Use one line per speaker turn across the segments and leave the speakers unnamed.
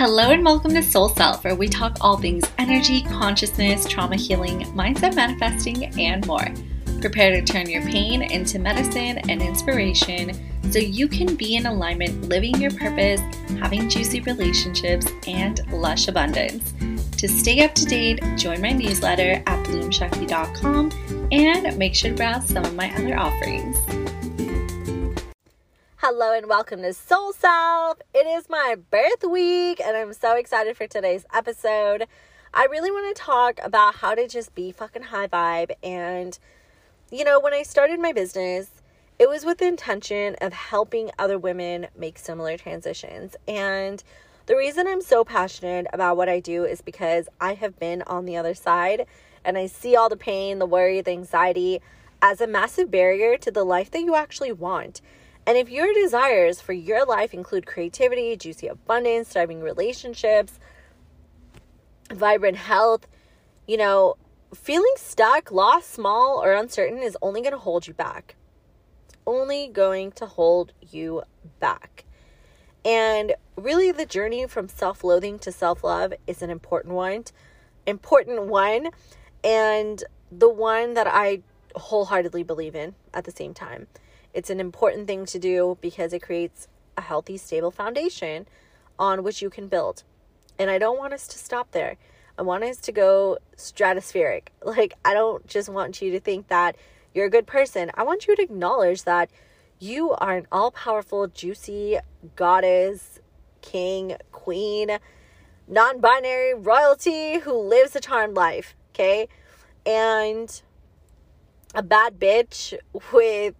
Hello and welcome to Soul Self, where we talk all things energy, consciousness, trauma healing, mindset manifesting, and more. Prepare to turn your pain into medicine and inspiration so you can be in alignment, living your purpose, having juicy relationships, and lush abundance. To stay up to date, join my newsletter at bloomshakti.com and make sure to browse some of my other offerings.
Hello and welcome to Soul Self. It is my birth week and I'm so excited for today's episode. I really want to talk about how to just be fucking high vibe. And, you know, when I started my business, it was with the intention of helping other women make similar transitions. And the reason I'm so passionate about what I do is because I have been on the other side and I see all the pain, the worry, the anxiety as a massive barrier to the life that you actually want. And if your desires for your life include creativity, juicy abundance, thriving relationships, vibrant health, you know, feeling stuck, lost, small, or uncertain is only going to hold you back. It's only going to hold you back. And really, the journey from self loathing to self love is an important one. Important one. And the one that I wholeheartedly believe in at the same time. It's an important thing to do because it creates a healthy, stable foundation on which you can build. And I don't want us to stop there. I want us to go stratospheric. Like, I don't just want you to think that you're a good person. I want you to acknowledge that you are an all powerful, juicy goddess, king, queen, non binary royalty who lives a charmed life. Okay. And a bad bitch with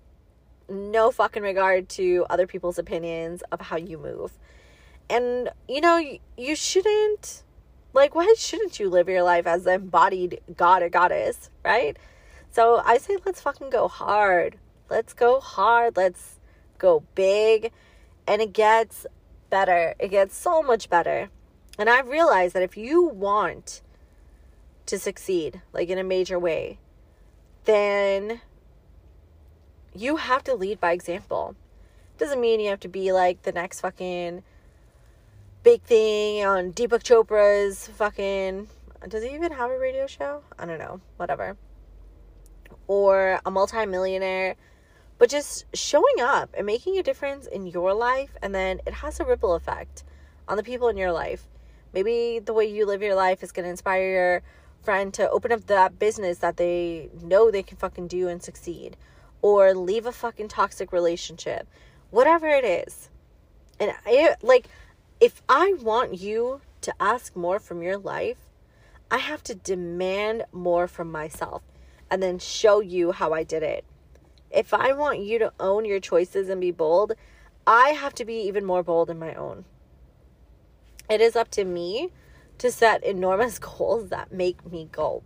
no fucking regard to other people's opinions of how you move. And, you know, you shouldn't, like, why shouldn't you live your life as an embodied god or goddess, right? So I say, let's fucking go hard. Let's go hard. Let's go big. And it gets better. It gets so much better. And I've realized that if you want to succeed, like in a major way, then you have to lead by example. Doesn't mean you have to be like the next fucking big thing on Deepak Chopra's fucking. Does he even have a radio show? I don't know. Whatever. Or a multimillionaire. But just showing up and making a difference in your life, and then it has a ripple effect on the people in your life. Maybe the way you live your life is going to inspire your friend to open up that business that they know they can fucking do and succeed or leave a fucking toxic relationship, whatever it is. And I like if I want you to ask more from your life, I have to demand more from myself and then show you how I did it. If I want you to own your choices and be bold, I have to be even more bold in my own. It is up to me to set enormous goals that make me gulp.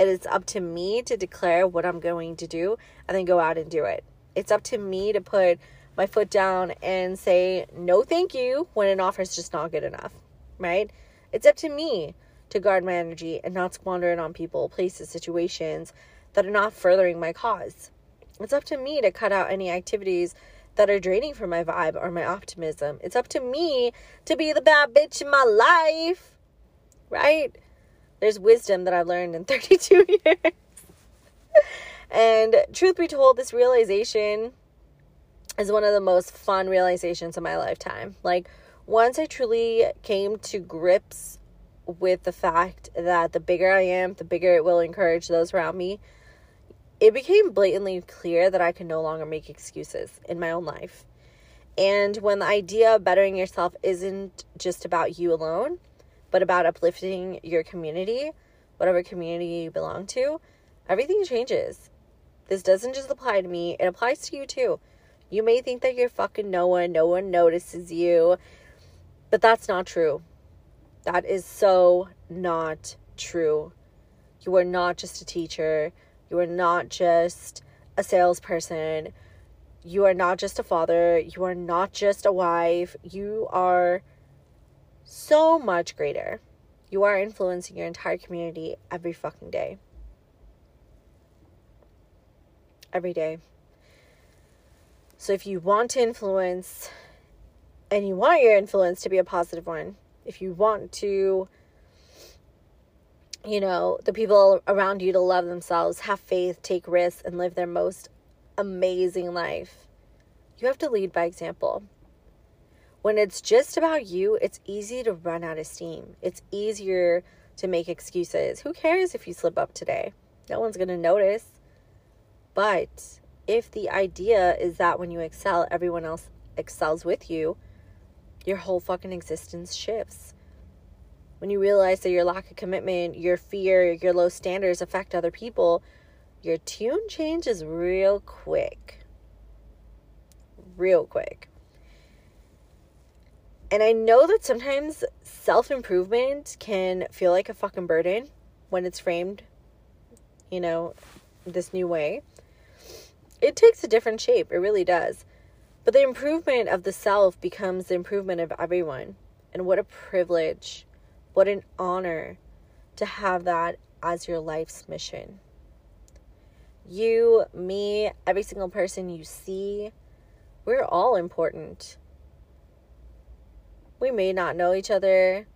It is up to me to declare what I'm going to do and then go out and do it. It's up to me to put my foot down and say no thank you when an offer is just not good enough, right? It's up to me to guard my energy and not squander it on people, places, situations that are not furthering my cause. It's up to me to cut out any activities that are draining from my vibe or my optimism. It's up to me to be the bad bitch in my life, right? There's wisdom that I've learned in 32 years. and truth be told, this realization is one of the most fun realizations of my lifetime. Like, once I truly came to grips with the fact that the bigger I am, the bigger it will encourage those around me, it became blatantly clear that I could no longer make excuses in my own life. And when the idea of bettering yourself isn't just about you alone, but about uplifting your community, whatever community you belong to, everything changes. This doesn't just apply to me, it applies to you too. You may think that you're fucking no one, no one notices you, but that's not true. That is so not true. You are not just a teacher, you are not just a salesperson, you are not just a father, you are not just a wife, you are so much greater. You are influencing your entire community every fucking day. Every day. So if you want to influence and you want your influence to be a positive one, if you want to, you know, the people around you to love themselves, have faith, take risks, and live their most amazing life, you have to lead by example. When it's just about you, it's easy to run out of steam. It's easier to make excuses. Who cares if you slip up today? No one's going to notice. But if the idea is that when you excel, everyone else excels with you, your whole fucking existence shifts. When you realize that your lack of commitment, your fear, your low standards affect other people, your tune changes real quick. Real quick. And I know that sometimes self improvement can feel like a fucking burden when it's framed, you know, this new way. It takes a different shape, it really does. But the improvement of the self becomes the improvement of everyone. And what a privilege, what an honor to have that as your life's mission. You, me, every single person you see, we're all important. We may not know each other.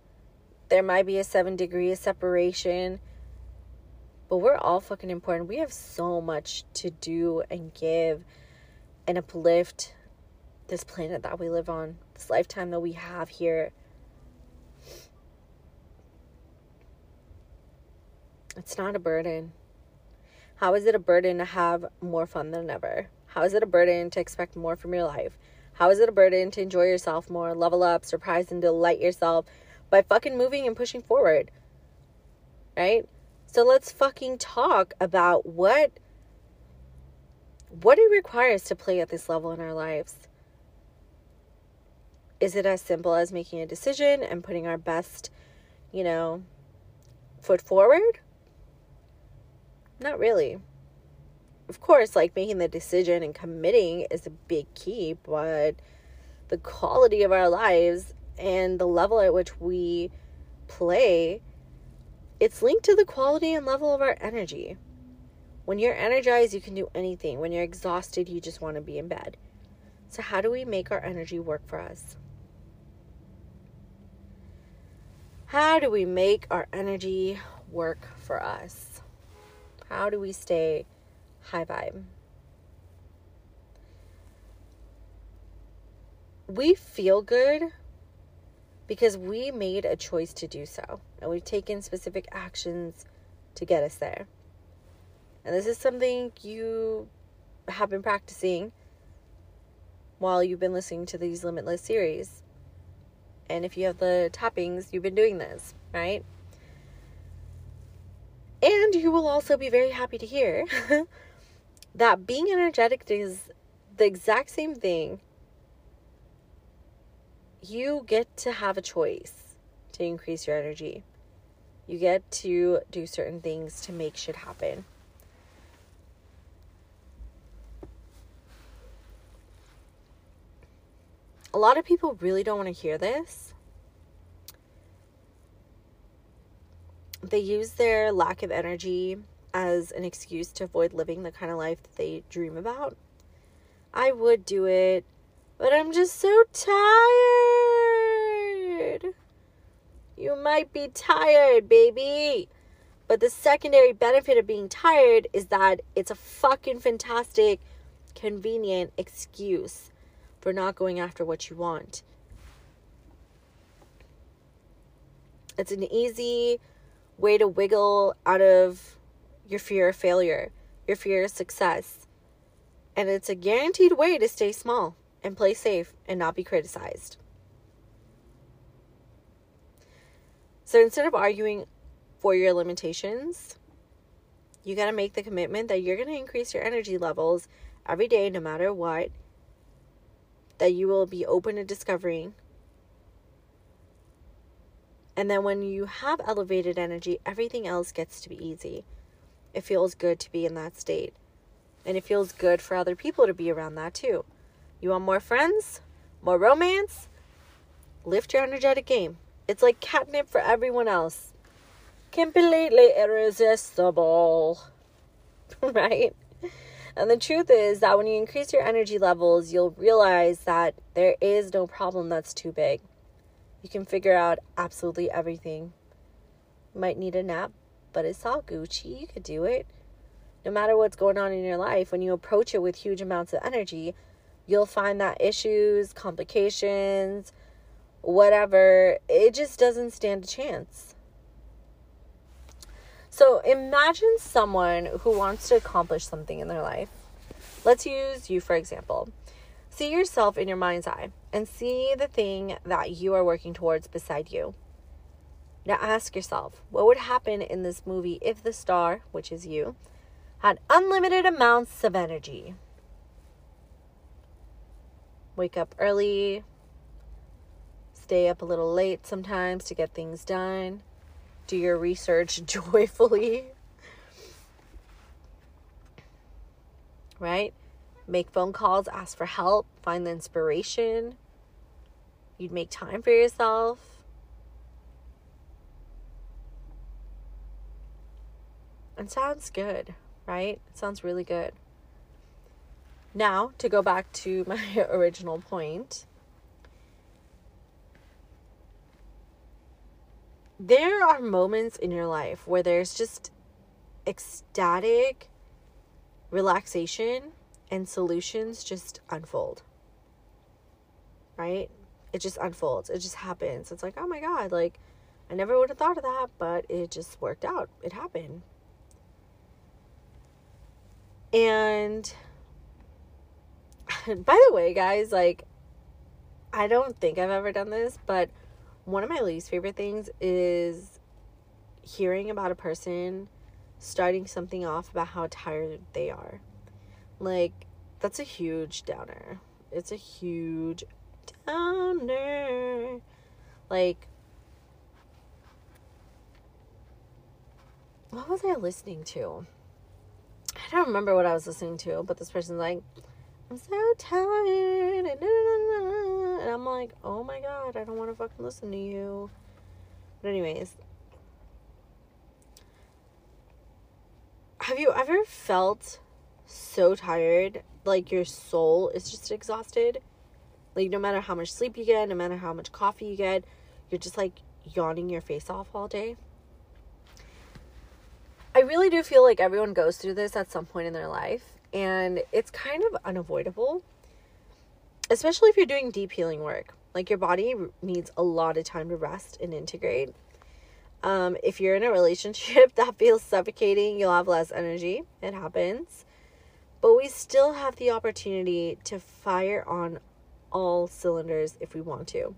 There might be a seven degree of separation. But we're all fucking important. We have so much to do and give and uplift this planet that we live on, this lifetime that we have here. It's not a burden. How is it a burden to have more fun than ever? How is it a burden to expect more from your life? How is it a burden to enjoy yourself more, level up, surprise, and delight yourself by fucking moving and pushing forward? Right? So let's fucking talk about what what it requires to play at this level in our lives. Is it as simple as making a decision and putting our best, you know, foot forward? Not really. Of course, like making the decision and committing is a big key, but the quality of our lives and the level at which we play, it's linked to the quality and level of our energy. When you're energized, you can do anything. When you're exhausted, you just want to be in bed. So, how do we make our energy work for us? How do we make our energy work for us? How do we stay high vibe? We feel good because we made a choice to do so and we've taken specific actions to get us there. And this is something you have been practicing while you've been listening to these Limitless series. And if you have the tappings, you've been doing this, right? And you will also be very happy to hear that being energetic is the exact same thing. You get to have a choice to increase your energy. You get to do certain things to make shit happen. a lot of people really don't want to hear this. They use their lack of energy as an excuse to avoid living the kind of life that they dream about. I would do it, but I'm just so tired. You might be tired, baby. But the secondary benefit of being tired is that it's a fucking fantastic, convenient excuse for not going after what you want. It's an easy way to wiggle out of your fear of failure, your fear of success. And it's a guaranteed way to stay small and play safe and not be criticized. So instead of arguing for your limitations, you got to make the commitment that you're going to increase your energy levels every day, no matter what, that you will be open to discovering. And then when you have elevated energy, everything else gets to be easy. It feels good to be in that state. And it feels good for other people to be around that too. You want more friends? More romance? Lift your energetic game. It's like catnip for everyone else. Completely irresistible. right? And the truth is that when you increase your energy levels, you'll realize that there is no problem that's too big. You can figure out absolutely everything. You might need a nap, but it's all Gucci. You could do it. No matter what's going on in your life, when you approach it with huge amounts of energy, you'll find that issues, complications, whatever, it just doesn't stand a chance. So imagine someone who wants to accomplish something in their life. Let's use you for example. See yourself in your mind's eye and see the thing that you are working towards beside you. Now ask yourself, what would happen in this movie if the star, which is you, had unlimited amounts of energy? Wake up early, stay up a little late sometimes to get things done, do your research joyfully. Right? Make phone calls, ask for help, find the inspiration. You'd make time for yourself. And sounds good, right? It sounds really good. Now, to go back to my original point, there are moments in your life where there's just ecstatic relaxation and solutions just unfold. Right? It just unfolds. It just happens. It's like, oh my God, like, I never would have thought of that, but it just worked out. It happened. And by the way, guys, like, I don't think I've ever done this, but one of my least favorite things is hearing about a person starting something off about how tired they are. Like, that's a huge downer. It's a huge downer. Like, what was I listening to? I don't remember what I was listening to, but this person's like, I'm so tired. And I'm like, oh my god, I don't want to fucking listen to you. But, anyways, have you ever felt so tired? Like your soul is just exhausted? Like, no matter how much sleep you get, no matter how much coffee you get, you're just like yawning your face off all day. I really do feel like everyone goes through this at some point in their life and it's kind of unavoidable especially if you're doing deep healing work. Like your body needs a lot of time to rest and integrate. Um, if you're in a relationship that feels suffocating you'll have less energy. It happens. But we still have the opportunity to fire on all cylinders if we want to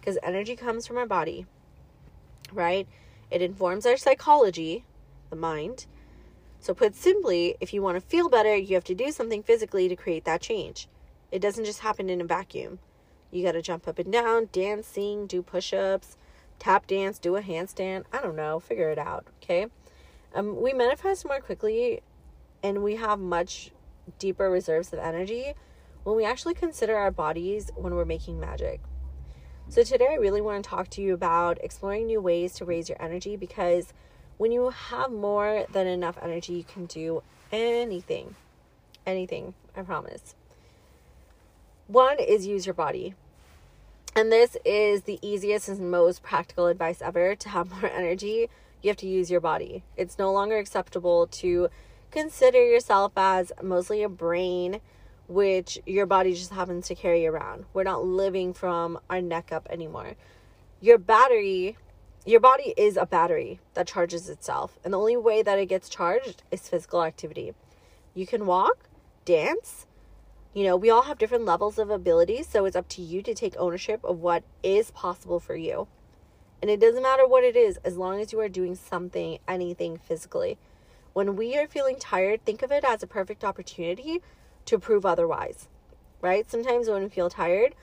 because energy comes from our body right? It informs our psychology the mind so, put simply, if you want to feel better, you have to do something physically to create that change. It doesn't just happen in a vacuum. You got to jump up and down, dance, sing, do push ups, tap dance, do a handstand. I don't know, figure it out, okay? Um, we manifest more quickly and we have much deeper reserves of energy when we actually consider our bodies when we're making magic. So, today I really want to talk to you about exploring new ways to raise your energy because when you have more than enough energy, you can do anything. Anything, I promise. One is use your body. And this is the easiest and most practical advice ever to have more energy. You have to use your body. It's no longer acceptable to consider yourself as mostly a brain, which your body just happens to carry around. We're not living from our neck up anymore. Your battery your body is a battery that charges itself. And the only way that it gets charged is physical activity. You can walk, dance. You know, we all have different levels of abilities, so it's up to you to take ownership of what is possible for you. And it doesn't matter what it is, as long as you are doing something, anything physically. When we are feeling tired, think of it as a perfect opportunity to prove otherwise, right? Sometimes when we feel tired,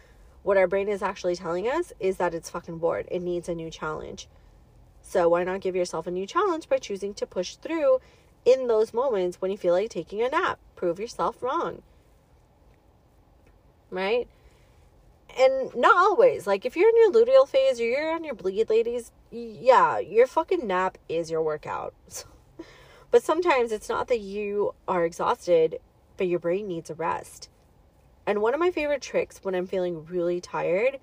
what our brain is actually telling us is that it's fucking bored. It needs a new challenge. So why not give yourself a new challenge by choosing to push through in those moments when you feel like taking a nap? Prove yourself wrong. Right? And not always. Like if you're in your luteal phase or you're on your bleed ladies, yeah, your fucking nap is your workout. but sometimes it's not that you are exhausted, but your brain needs a rest. And one of my favorite tricks when I'm feeling really tired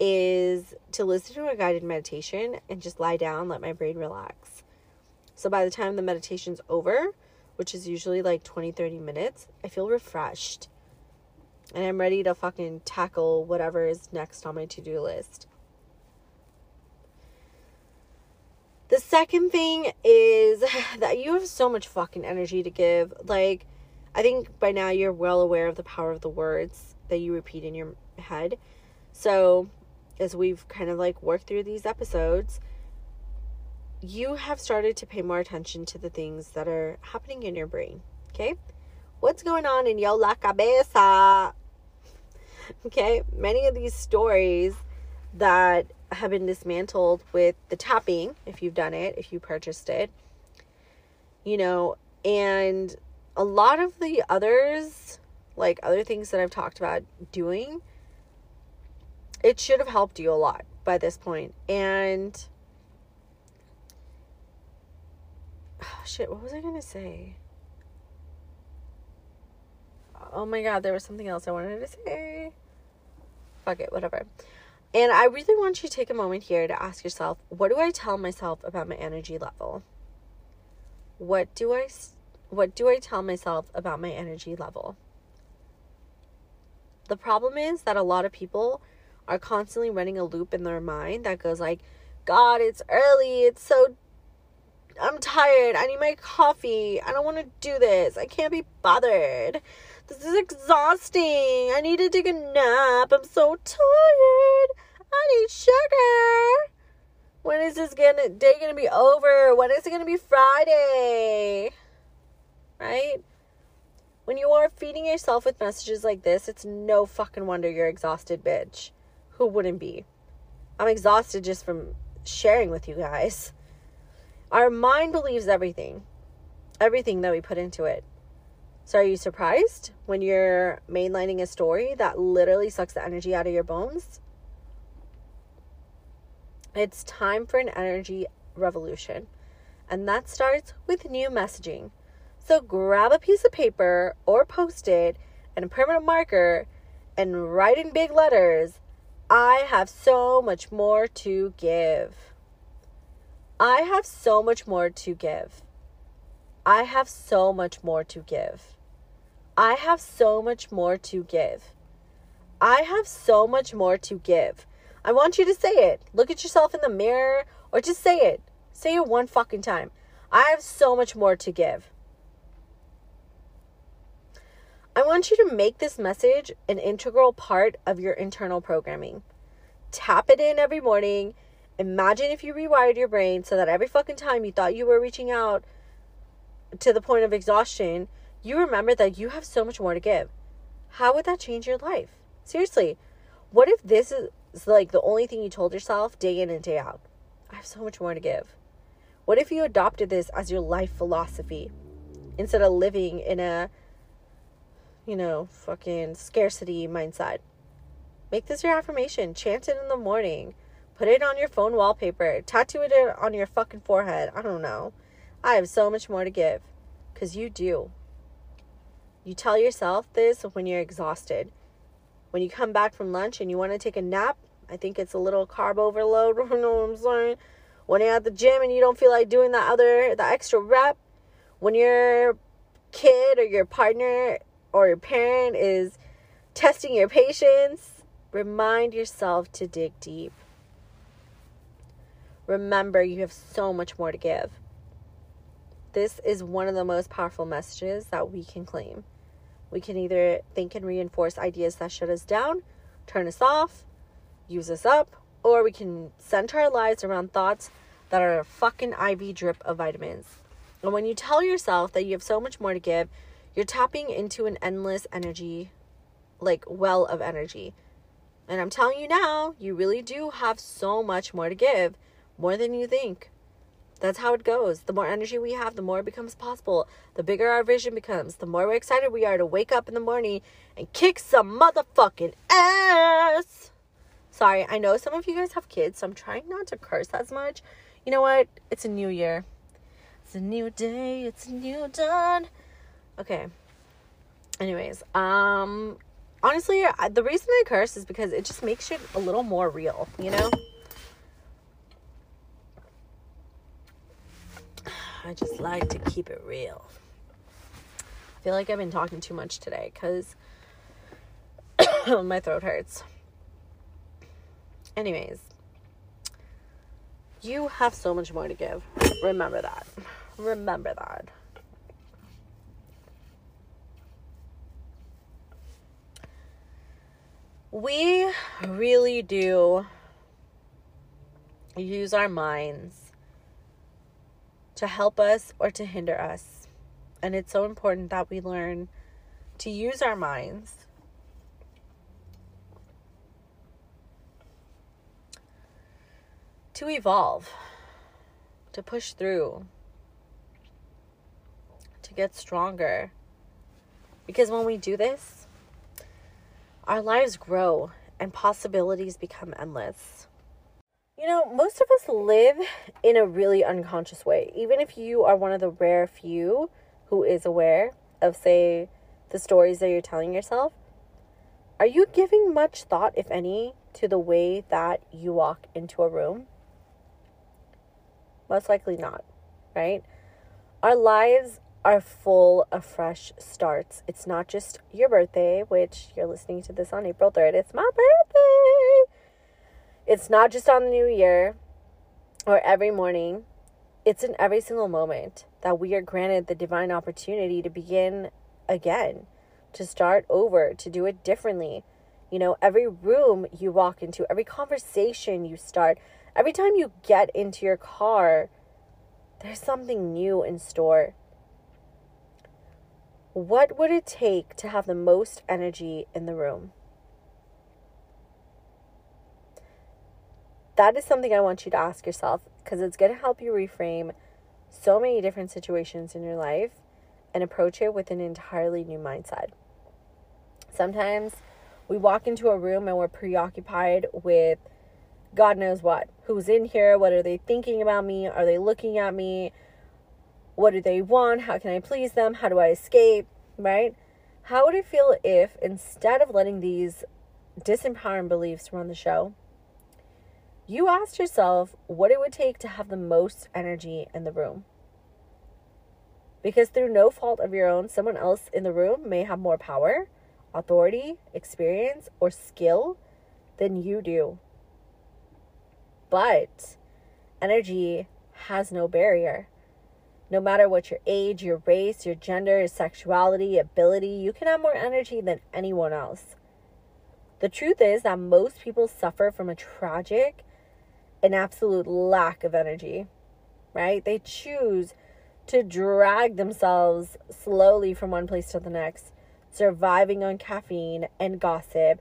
is to listen to a guided meditation and just lie down, let my brain relax. So by the time the meditation's over, which is usually like 20, 30 minutes, I feel refreshed. And I'm ready to fucking tackle whatever is next on my to do list. The second thing is that you have so much fucking energy to give. Like, I think by now you're well aware of the power of the words that you repeat in your head. So, as we've kind of like worked through these episodes, you have started to pay more attention to the things that are happening in your brain. Okay? What's going on in your la cabeza? Okay? Many of these stories that have been dismantled with the tapping, if you've done it, if you purchased it, you know, and a lot of the others, like other things that I've talked about doing, it should have helped you a lot by this point. And oh, shit, what was I going to say? Oh my god, there was something else I wanted to say. Fuck it, whatever. And I really want you to take a moment here to ask yourself, what do I tell myself about my energy level? What do I what do I tell myself about my energy level? The problem is that a lot of people are constantly running a loop in their mind that goes like, "God, it's early. It's so I'm tired. I need my coffee. I don't want to do this. I can't be bothered. This is exhausting. I need to take a nap. I'm so tired. I need sugar. When is this gonna day gonna be over? When is it gonna be Friday? Right? When you are feeding yourself with messages like this, it's no fucking wonder you're exhausted, bitch. Who wouldn't be? I'm exhausted just from sharing with you guys. Our mind believes everything, everything that we put into it. So, are you surprised when you're mainlining a story that literally sucks the energy out of your bones? It's time for an energy revolution, and that starts with new messaging. So, grab a piece of paper or post it and a permanent marker and write in big letters I have so much more to give. I have so much more to give. I have so much more to give. I have so much more to give. I have so much more to give. I want you to say it. Look at yourself in the mirror or just say it. Say it one fucking time. I have so much more to give. I want you to make this message an integral part of your internal programming. Tap it in every morning. Imagine if you rewired your brain so that every fucking time you thought you were reaching out to the point of exhaustion, you remember that you have so much more to give. How would that change your life? Seriously, what if this is like the only thing you told yourself day in and day out? I have so much more to give. What if you adopted this as your life philosophy instead of living in a, you know, fucking scarcity mindset? Make this your affirmation. Chant it in the morning. Put it on your phone wallpaper. Tattoo it on your fucking forehead. I don't know. I have so much more to give. Because you do. You tell yourself this when you're exhausted. When you come back from lunch and you want to take a nap, I think it's a little carb overload. you know what I'm saying? When you're at the gym and you don't feel like doing the other, the extra rep. When your kid or your partner or your parent is testing your patience, remind yourself to dig deep. Remember, you have so much more to give. This is one of the most powerful messages that we can claim. We can either think and reinforce ideas that shut us down, turn us off, use us up, or we can center our lives around thoughts that are a fucking IV drip of vitamins. And when you tell yourself that you have so much more to give, you're tapping into an endless energy, like well of energy. And I'm telling you now, you really do have so much more to give, more than you think. That's how it goes. The more energy we have, the more it becomes possible. The bigger our vision becomes, the more we're excited we are to wake up in the morning and kick some motherfucking ass. Sorry, I know some of you guys have kids, so I'm trying not to curse as much. You know what? It's a new year. It's a new day. It's a new dawn. Okay. Anyways, um honestly, the reason I curse is because it just makes it a little more real, you know? I just like to keep it real. I feel like I've been talking too much today because my throat hurts. Anyways, you have so much more to give. Remember that. Remember that. We really do use our minds to help us or to hinder us. And it's so important that we learn to use our minds to evolve, to push through, to get stronger. Because when we do this, our lives grow and possibilities become endless. You know, most of us live in a really unconscious way. Even if you are one of the rare few who is aware of, say, the stories that you're telling yourself, are you giving much thought, if any, to the way that you walk into a room? Most likely not, right? Our lives are full of fresh starts. It's not just your birthday, which you're listening to this on April 3rd. It's my birthday. It's not just on the new year or every morning, it's in every single moment that we are granted the divine opportunity to begin again, to start over, to do it differently. You know, every room you walk into, every conversation you start, every time you get into your car, there's something new in store. What would it take to have the most energy in the room? that is something I want you to ask yourself because it's going to help you reframe so many different situations in your life and approach it with an entirely new mindset. Sometimes we walk into a room and we're preoccupied with God knows what. Who's in here? What are they thinking about me? Are they looking at me? What do they want? How can I please them? How do I escape? Right? How would it feel if instead of letting these disempowering beliefs run the show, you asked yourself what it would take to have the most energy in the room. Because through no fault of your own, someone else in the room may have more power, authority, experience, or skill than you do. But energy has no barrier. No matter what your age, your race, your gender, your sexuality, ability, you can have more energy than anyone else. The truth is that most people suffer from a tragic an absolute lack of energy, right? They choose to drag themselves slowly from one place to the next, surviving on caffeine and gossip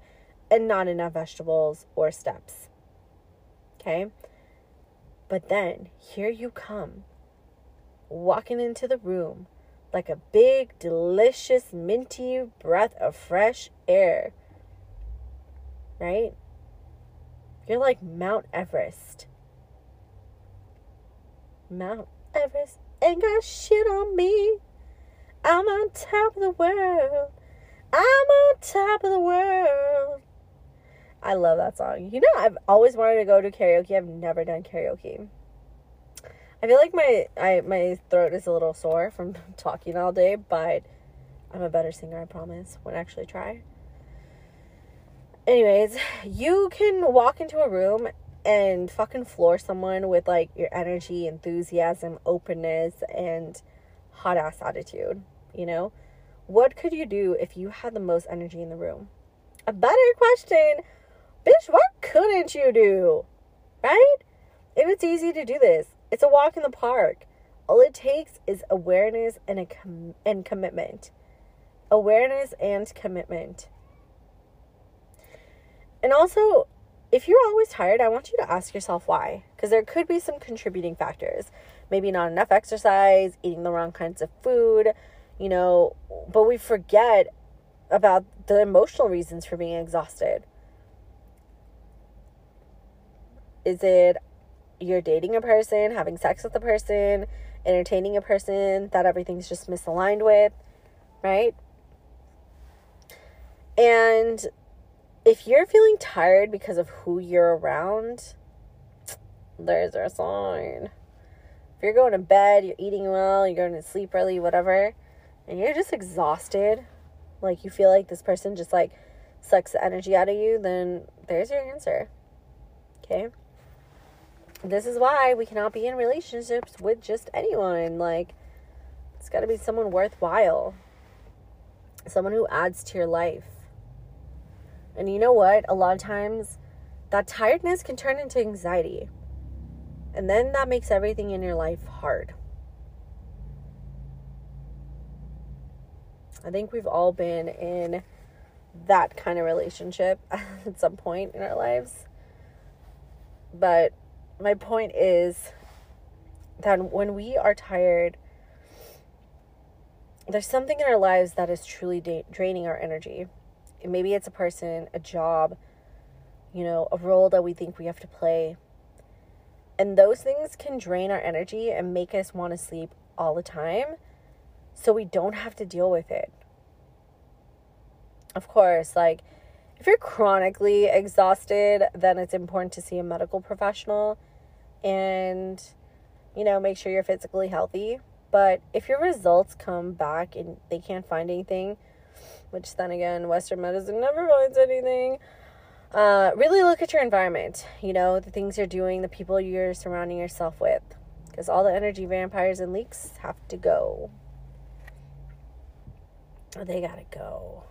and not enough vegetables or steps. Okay? But then here you come, walking into the room like a big, delicious, minty breath of fresh air. Right? You're like Mount Everest. Mount Everest ain't got shit on me. I'm on top of the world. I'm on top of the world. I love that song. You know, I've always wanted to go to karaoke. I've never done karaoke. I feel like my I my throat is a little sore from talking all day, but I'm a better singer, I promise, when I actually try anyways, you can walk into a room and fucking floor someone with like your energy, enthusiasm, openness, and hot ass attitude. You know, what could you do if you had the most energy in the room? A better question, bitch, what couldn't you do? Right? If it's easy to do this, it's a walk in the park. All it takes is awareness and a com- and commitment. Awareness and commitment. And also, if you're always tired, I want you to ask yourself why. Because there could be some contributing factors. Maybe not enough exercise, eating the wrong kinds of food, you know, but we forget about the emotional reasons for being exhausted. Is it you're dating a person, having sex with a person, entertaining a person that everything's just misaligned with, right? And if you're feeling tired because of who you're around, there's a sign. If you're going to bed, you're eating well, you're going to sleep early, whatever, and you're just exhausted, like you feel like this person just like sucks the energy out of you, then there's your answer. Okay? This is why we cannot be in relationships with just anyone. Like, it's got to be someone worthwhile, someone who adds to your life. And you know what? A lot of times that tiredness can turn into anxiety. And then that makes everything in your life hard. I think we've all been in that kind of relationship at some point in our lives. But my point is that when we are tired, there's something in our lives that is truly da- draining our energy. Maybe it's a person, a job, you know, a role that we think we have to play. And those things can drain our energy and make us want to sleep all the time so we don't have to deal with it. Of course, like if you're chronically exhausted, then it's important to see a medical professional and, you know, make sure you're physically healthy. But if your results come back and they can't find anything, which then again, Western medicine never finds anything, uh, really look at your environment, you know, the things you're doing, the people you're surrounding yourself with. Because all the energy vampires and leaks have to go. They gotta go.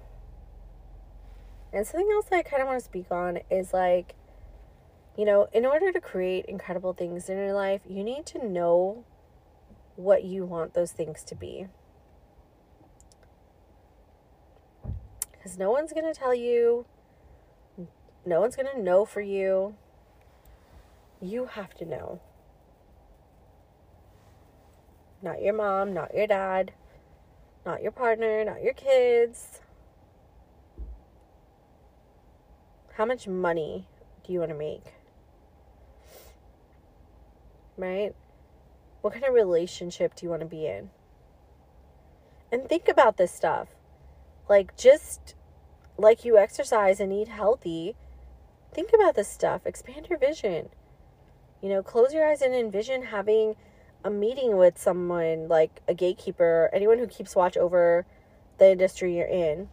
And something else that I kind of want to speak on is like, you know, in order to create incredible things in your life, you need to know what you want those things to be. Because no one's going to tell you, no one's going to know for you. You have to know. Not your mom, not your dad, not your partner, not your kids How much money do you want to make? Right? What kind of relationship do you want to be in? And think about this stuff. Like, just like you exercise and eat healthy, think about this stuff. Expand your vision. You know, close your eyes and envision having a meeting with someone like a gatekeeper, anyone who keeps watch over the industry you're in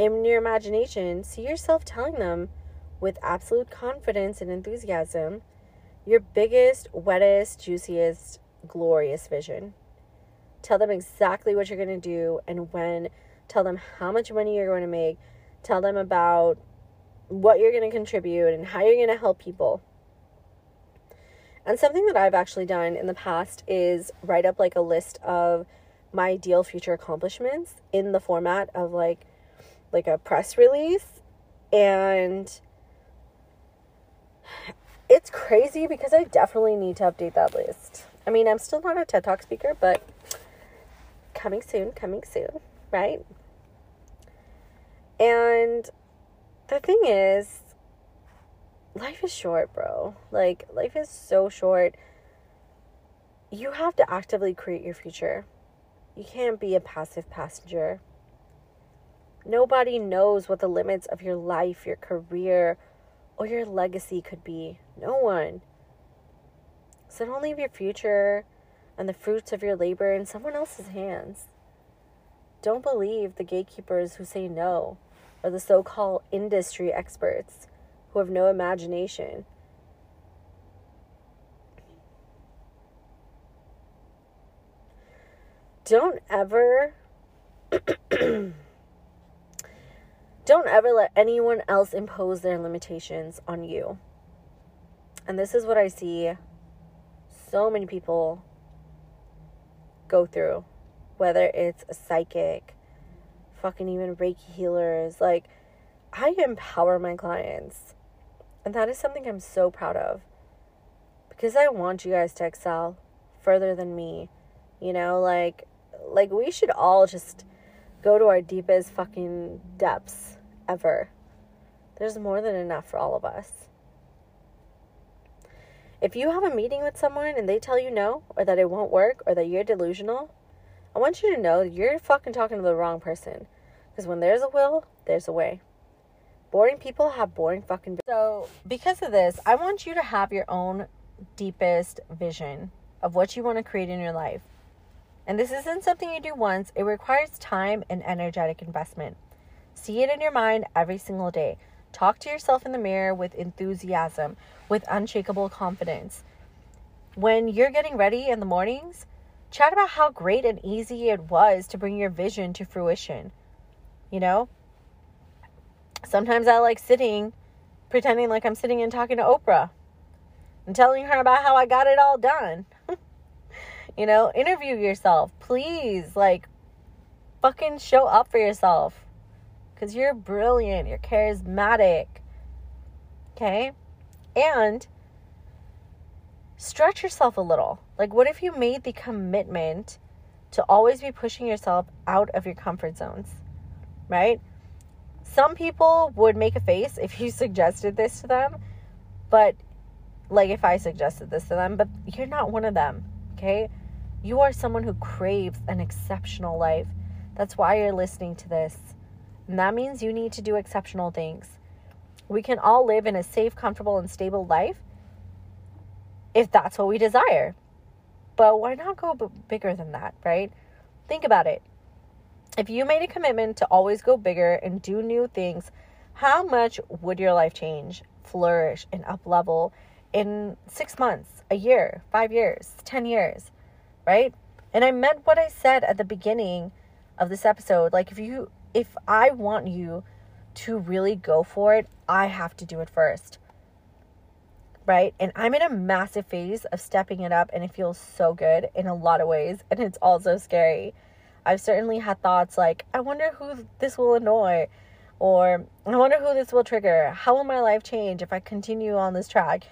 in your imagination, see yourself telling them with absolute confidence and enthusiasm your biggest, wettest, juiciest, glorious vision. Tell them exactly what you're going to do and when. Tell them how much money you're going to make. Tell them about what you're going to contribute and how you're going to help people. And something that I've actually done in the past is write up like a list of my ideal future accomplishments in the format of like like a press release and it's crazy because I definitely need to update that list. I mean, I'm still not a TED Talk speaker, but coming soon, coming soon, right? And the thing is, life is short, bro. Like, life is so short. You have to actively create your future. You can't be a passive passenger. Nobody knows what the limits of your life, your career, or your legacy could be. No one. So don't leave your future and the fruits of your labor in someone else's hands. Don't believe the gatekeepers who say no, or the so called industry experts who have no imagination. Don't ever Don't ever let anyone else impose their limitations on you. And this is what I see so many people go through, whether it's a psychic, fucking even Reiki healers. Like, I empower my clients. And that is something I'm so proud of. Because I want you guys to excel further than me. You know, like like we should all just go to our deepest fucking depths ever. There's more than enough for all of us. If you have a meeting with someone and they tell you no, or that it won't work, or that you're delusional, I want you to know you're fucking talking to the wrong person. Because when there's a will, there's a way. Boring people have boring fucking. So, because of this, I want you to have your own deepest vision of what you want to create in your life. And this isn't something you do once, it requires time and energetic investment. See it in your mind every single day. Talk to yourself in the mirror with enthusiasm, with unshakable confidence. When you're getting ready in the mornings, chat about how great and easy it was to bring your vision to fruition. You know? Sometimes I like sitting, pretending like I'm sitting and talking to Oprah and telling her about how I got it all done. you know, interview yourself. Please, like, fucking show up for yourself. Because you're brilliant, you're charismatic. Okay? And stretch yourself a little. Like, what if you made the commitment to always be pushing yourself out of your comfort zones? Right? Some people would make a face if you suggested this to them, but like if I suggested this to them, but you're not one of them, okay? You are someone who craves an exceptional life. That's why you're listening to this. And that means you need to do exceptional things. We can all live in a safe, comfortable, and stable life if that's what we desire. But why not go b- bigger than that, right? Think about it. If you made a commitment to always go bigger and do new things, how much would your life change, flourish, and up level in six months, a year, five years, 10 years, right? And I meant what I said at the beginning of this episode. Like, if you, if I want you to really go for it, I have to do it first right? And I'm in a massive phase of stepping it up, and it feels so good in a lot of ways, and it's also scary. I've certainly had thoughts like, I wonder who this will annoy, or I wonder who this will trigger. How will my life change if I continue on this track?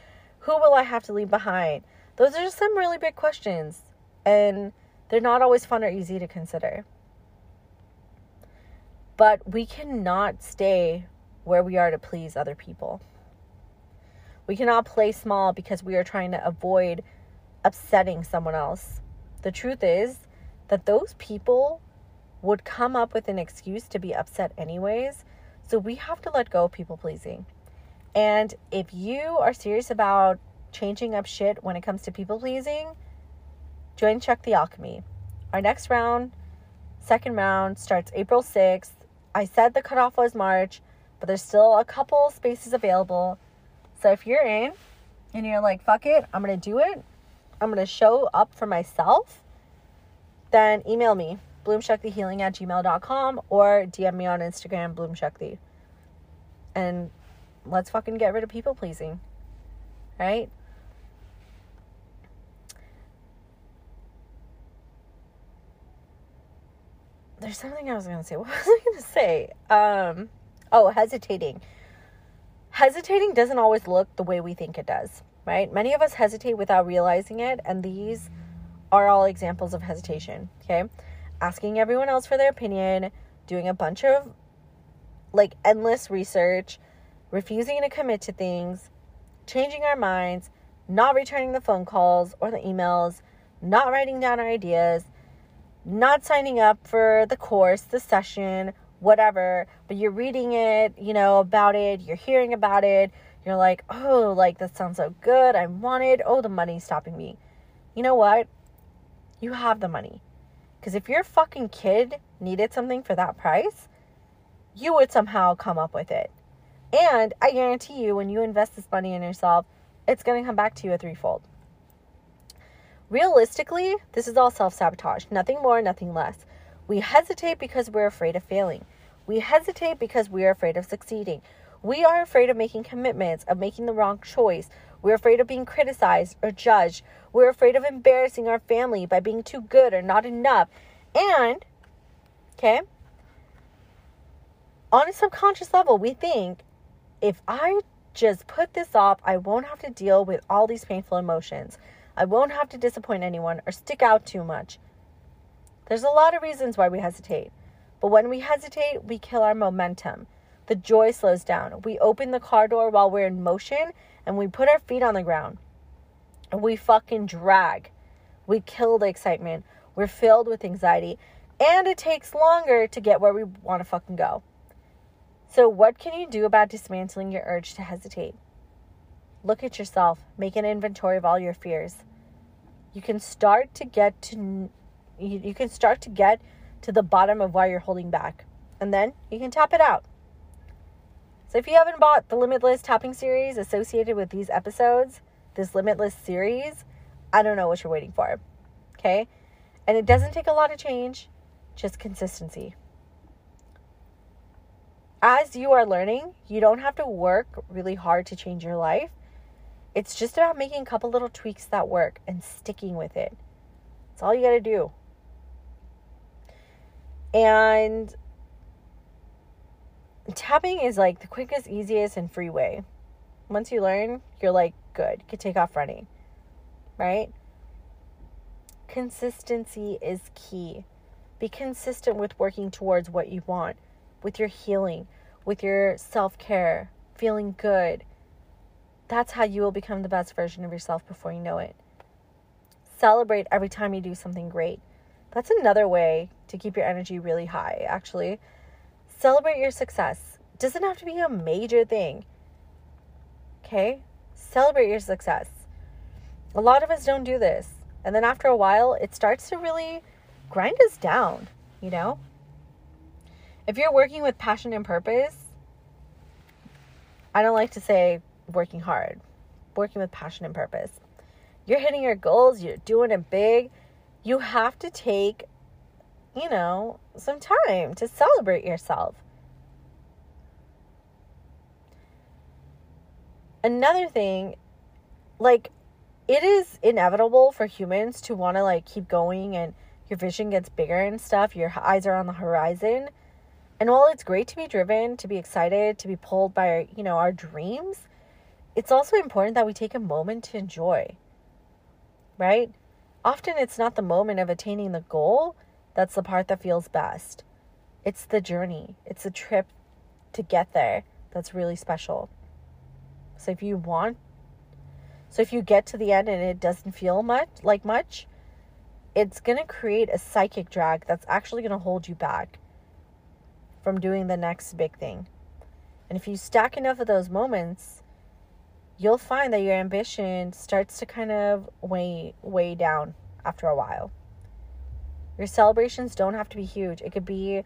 Who will I have to leave behind? Those are just some really big questions, and they're not always fun or easy to consider. But we cannot stay where we are to please other people. We cannot play small because we are trying to avoid upsetting someone else. The truth is that those people would come up with an excuse to be upset anyways. So we have to let go of people pleasing. And if you are serious about changing up shit when it comes to people pleasing, join Shakti Alchemy. Our next round, second round, starts April 6th. I said the cutoff was March, but there's still a couple spaces available. So if you're in and you're like, fuck it, I'm going to do it, I'm going to show up for myself, then email me, bloomshaktihealing at gmail.com or DM me on Instagram, bloomshakti. And let's fucking get rid of people pleasing. Right? There's something I was to say. What was I to say? Um, oh, hesitating hesitating doesn't always look the way we think it does, right? Many of us hesitate without realizing it, and these are all examples of hesitation, okay? Asking everyone else for their opinion, doing a bunch of like endless research, refusing to commit to things, changing our minds, not returning the phone calls or the emails, not writing down our ideas, not signing up for the course, the session, whatever, but you're reading it, you know, about it, you're hearing about it, you're like, oh, like that sounds so good. I want it. Oh, the money's stopping me. You know what? You have the money. Because if your fucking kid needed something for that price, you would somehow come up with it. And I guarantee you, when you invest this money in yourself, it's going to come back to you a threefold. Realistically, this is all self sabotage. Nothing more, nothing less. We hesitate because we're afraid of failing. We hesitate because we are afraid of succeeding. We are afraid of making commitments, of making the wrong choice. We're afraid of being criticized or judged. We're afraid of embarrassing our family by being too good or not enough. And, okay, on a subconscious level, we think if I just put this off, I won't have to deal with all these painful emotions. I won't have to disappoint anyone or stick out too much. There's a lot of reasons why we hesitate. But when we hesitate, we kill our momentum. The joy slows down. We open the car door while we're in motion and we put our feet on the ground. And we fucking drag. We kill the excitement. We're filled with anxiety. And it takes longer to get where we want to fucking go. So, what can you do about dismantling your urge to hesitate? Look at yourself, make an inventory of all your fears. You can start to get to you, you can start to get to the bottom of why you're holding back, and then you can tap it out. So, if you haven't bought the Limitless Tapping series associated with these episodes, this Limitless series, I don't know what you're waiting for. Okay? And it doesn't take a lot of change, just consistency. As you are learning, you don't have to work really hard to change your life. It's just about making a couple little tweaks that work and sticking with it. That's all you got to do. And tapping is like the quickest, easiest, and free way. Once you learn, you're like, good. You can take off running, right? Consistency is key. Be consistent with working towards what you want, with your healing, with your self care, feeling good. That's how you will become the best version of yourself before you know it. Celebrate every time you do something great. That's another way to keep your energy really high, actually. Celebrate your success. Doesn't have to be a major thing. Okay? Celebrate your success. A lot of us don't do this. And then after a while, it starts to really grind us down, you know? If you're working with passion and purpose, I don't like to say working hard, working with passion and purpose. You're hitting your goals, you're doing it big. You have to take, you know, some time to celebrate yourself. Another thing, like, it is inevitable for humans to want to like keep going and your vision gets bigger and stuff. Your eyes are on the horizon. And while it's great to be driven, to be excited, to be pulled by, you know, our dreams, it's also important that we take a moment to enjoy. Right? Often it's not the moment of attaining the goal that's the part that feels best. It's the journey. It's the trip to get there that's really special. So if you want so if you get to the end and it doesn't feel much like much, it's going to create a psychic drag that's actually going to hold you back from doing the next big thing. And if you stack enough of those moments, you'll find that your ambition starts to kind of weigh weigh down after a while. Your celebrations don't have to be huge. It could be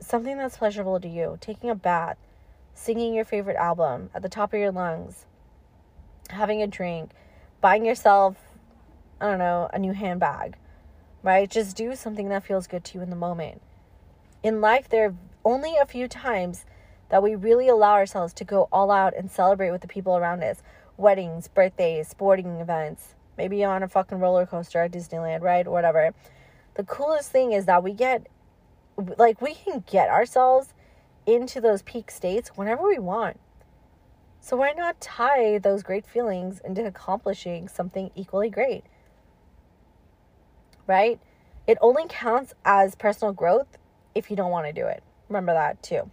something that's pleasurable to you. Taking a bath, singing your favorite album at the top of your lungs, having a drink, buying yourself, I don't know, a new handbag, right? Just do something that feels good to you in the moment. In life, there are only a few times that we really allow ourselves to go all out and celebrate with the people around us weddings, birthdays, sporting events, maybe on a fucking roller coaster at Disneyland, right? Or Whatever. The coolest thing is that we get, like, we can get ourselves into those peak states whenever we want. So why not tie those great feelings into accomplishing something equally great? Right? It only counts as personal growth if you don't want to do it. Remember that too.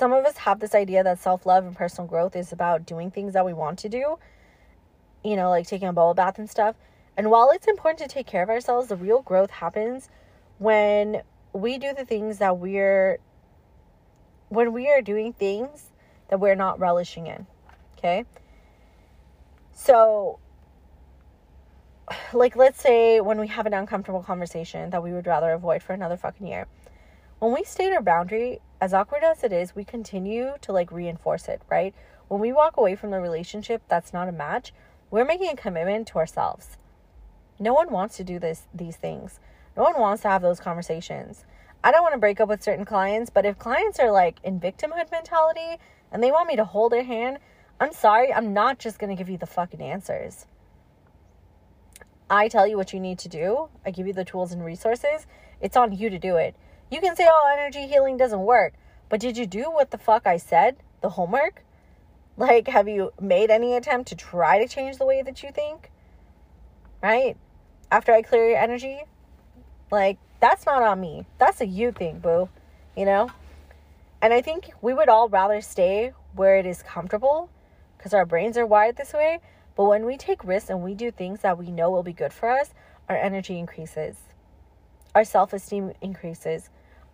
Some of us have this idea that self love and personal growth is about doing things that we want to do, you know, like taking a bubble bath and stuff. And while it's important to take care of ourselves, the real growth happens when we do the things that we're, when we are doing things that we're not relishing in. Okay. So, like, let's say when we have an uncomfortable conversation that we would rather avoid for another fucking year. When we state our boundary, as awkward as it is, we continue to like reinforce it, right? When we walk away from the relationship that's not a match, we're making a commitment to ourselves. No one wants to do this these things. No one wants to have those conversations. I don't want to break up with certain clients, but if clients are like in victimhood mentality and they want me to hold their hand, I'm sorry, I'm not just going to give you the fucking answers. I tell you what you need to do, I give you the tools and resources. It's on you to do it. You can say, oh, energy healing doesn't work, but did you do what the fuck I said? The homework? Like, have you made any attempt to try to change the way that you think? Right? After I clear your energy? Like, that's not on me. That's a you thing, boo. You know? And I think we would all rather stay where it is comfortable because our brains are wired this way. But when we take risks and we do things that we know will be good for us, our energy increases, our self esteem increases,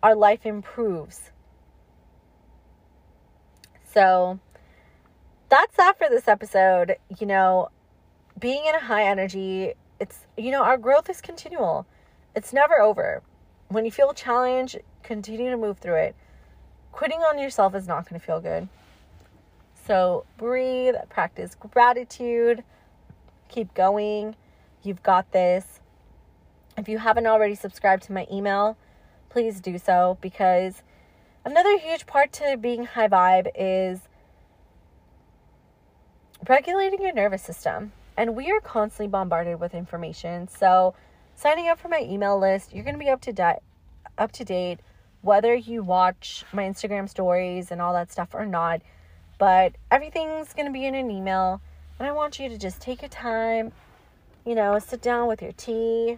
our life improves. So that's that for this episode. You know, being in a high energy, it's, you know, our growth is continual, it's never over. When you feel a challenge, continue to move through it. Quitting on yourself is not going to feel good. So breathe, practice gratitude, keep going. You've got this. If you haven't already subscribed to my email, please do so because another huge part to being high vibe is regulating your nervous system. And we are constantly bombarded with information. So, signing up for my email list, you're going to be up to date up to date whether you watch my Instagram stories and all that stuff or not. But everything's going to be in an email. And I want you to just take your time, you know, sit down with your tea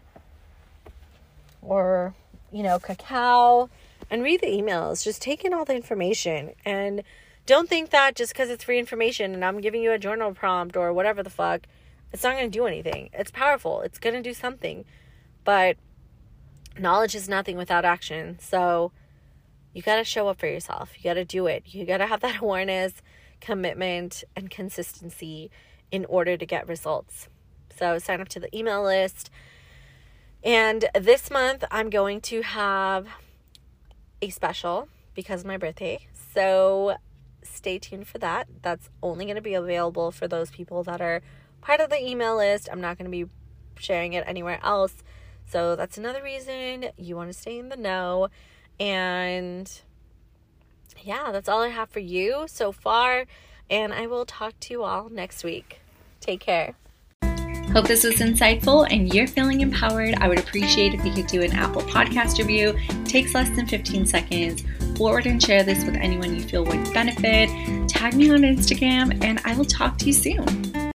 or, you know, cacao and read the emails. Just take in all the information and don't think that just because it's free information and I'm giving you a journal prompt or whatever the fuck, it's not going to do anything. It's powerful, it's going to do something. But knowledge is nothing without action. So you got to show up for yourself. You got to do it. You got to have that awareness, commitment, and consistency in order to get results. So sign up to the email list. And this month, I'm going to have a special because of my birthday. So stay tuned for that. That's only going to be available for those people that are part of the email list. I'm not going to be sharing it anywhere else. So that's another reason you want to stay in the know. And yeah, that's all I have for you so far. And I will talk to you all next week. Take care.
Hope this was insightful and you're feeling empowered. I would appreciate if you could do an Apple podcast review. It takes less than 15 seconds. Forward and share this with anyone you feel would benefit. Tag me on Instagram and I will talk to you soon.